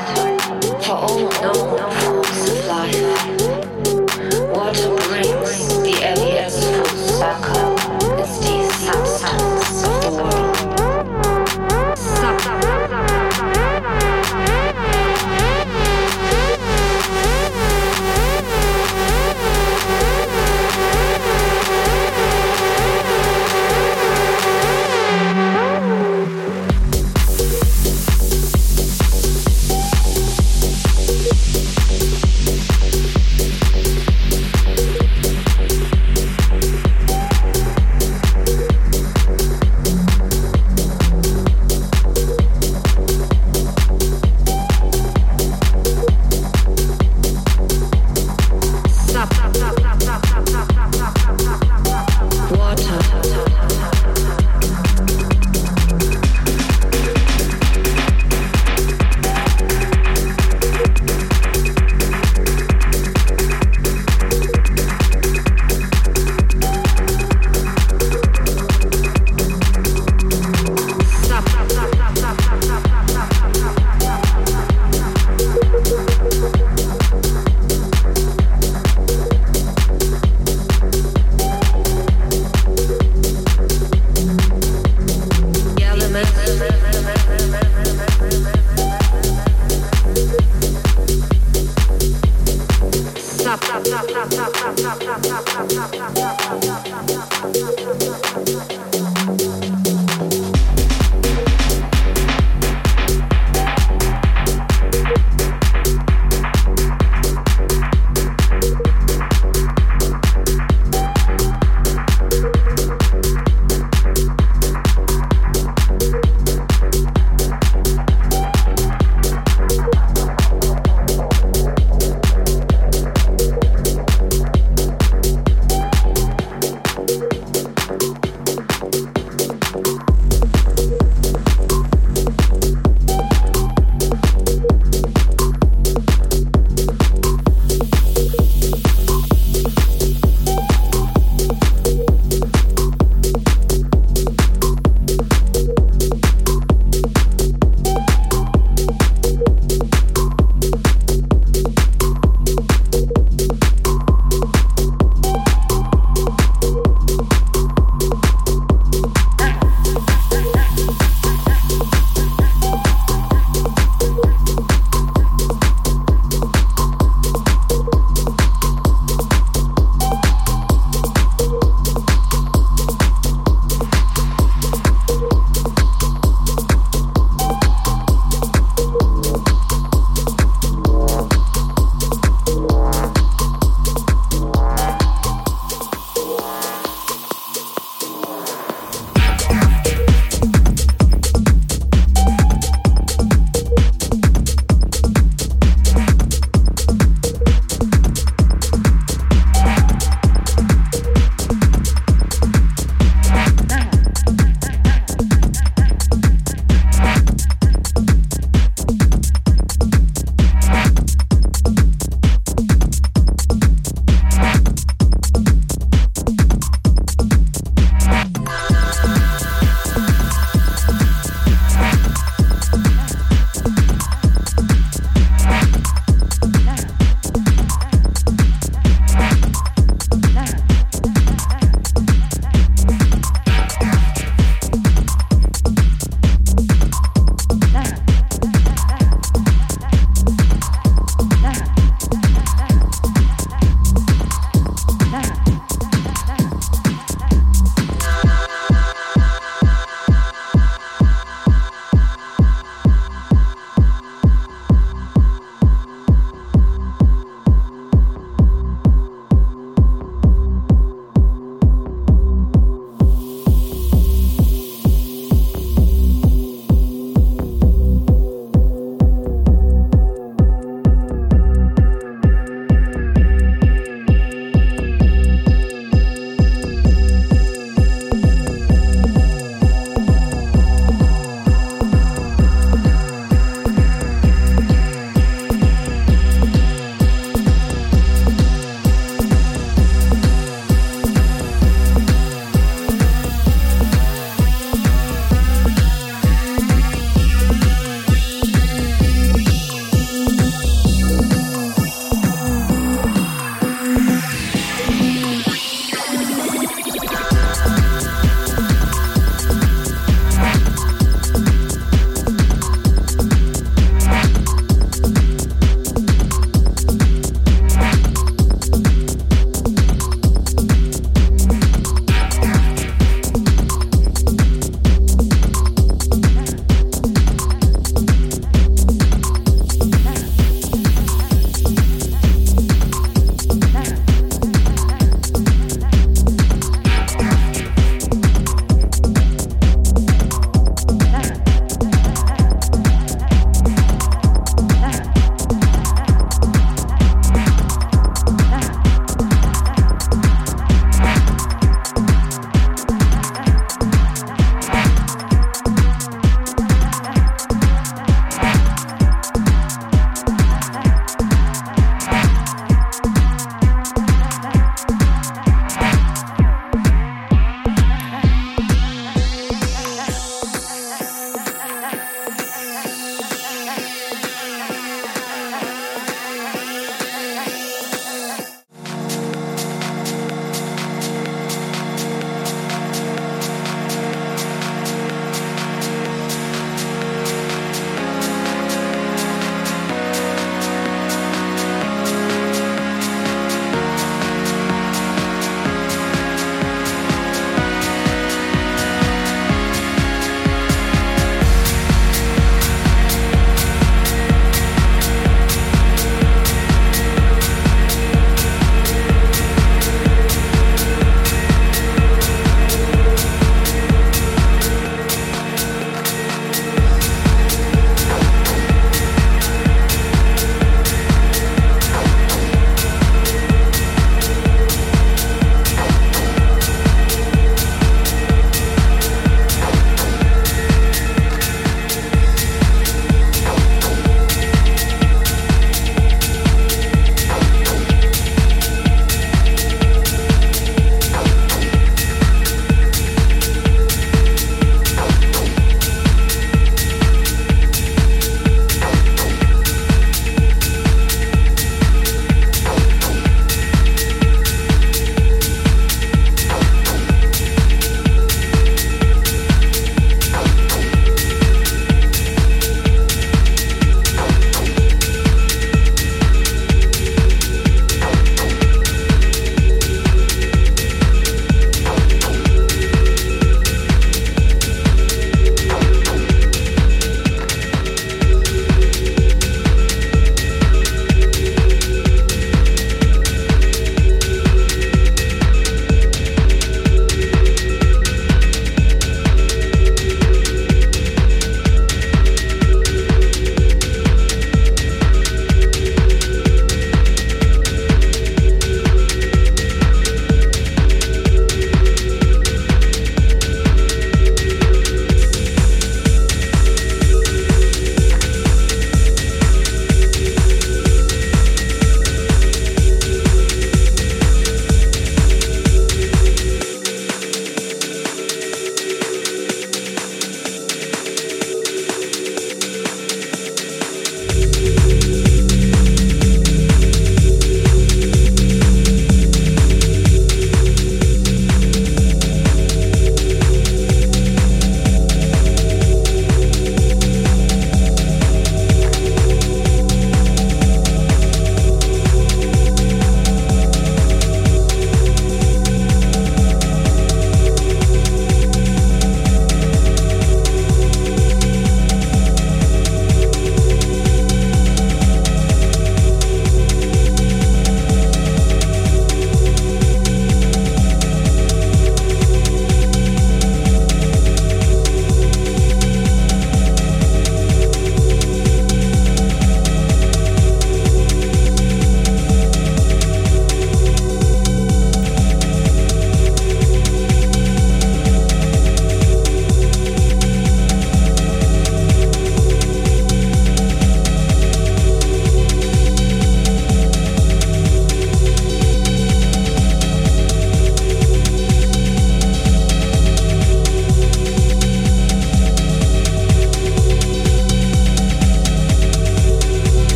eyes.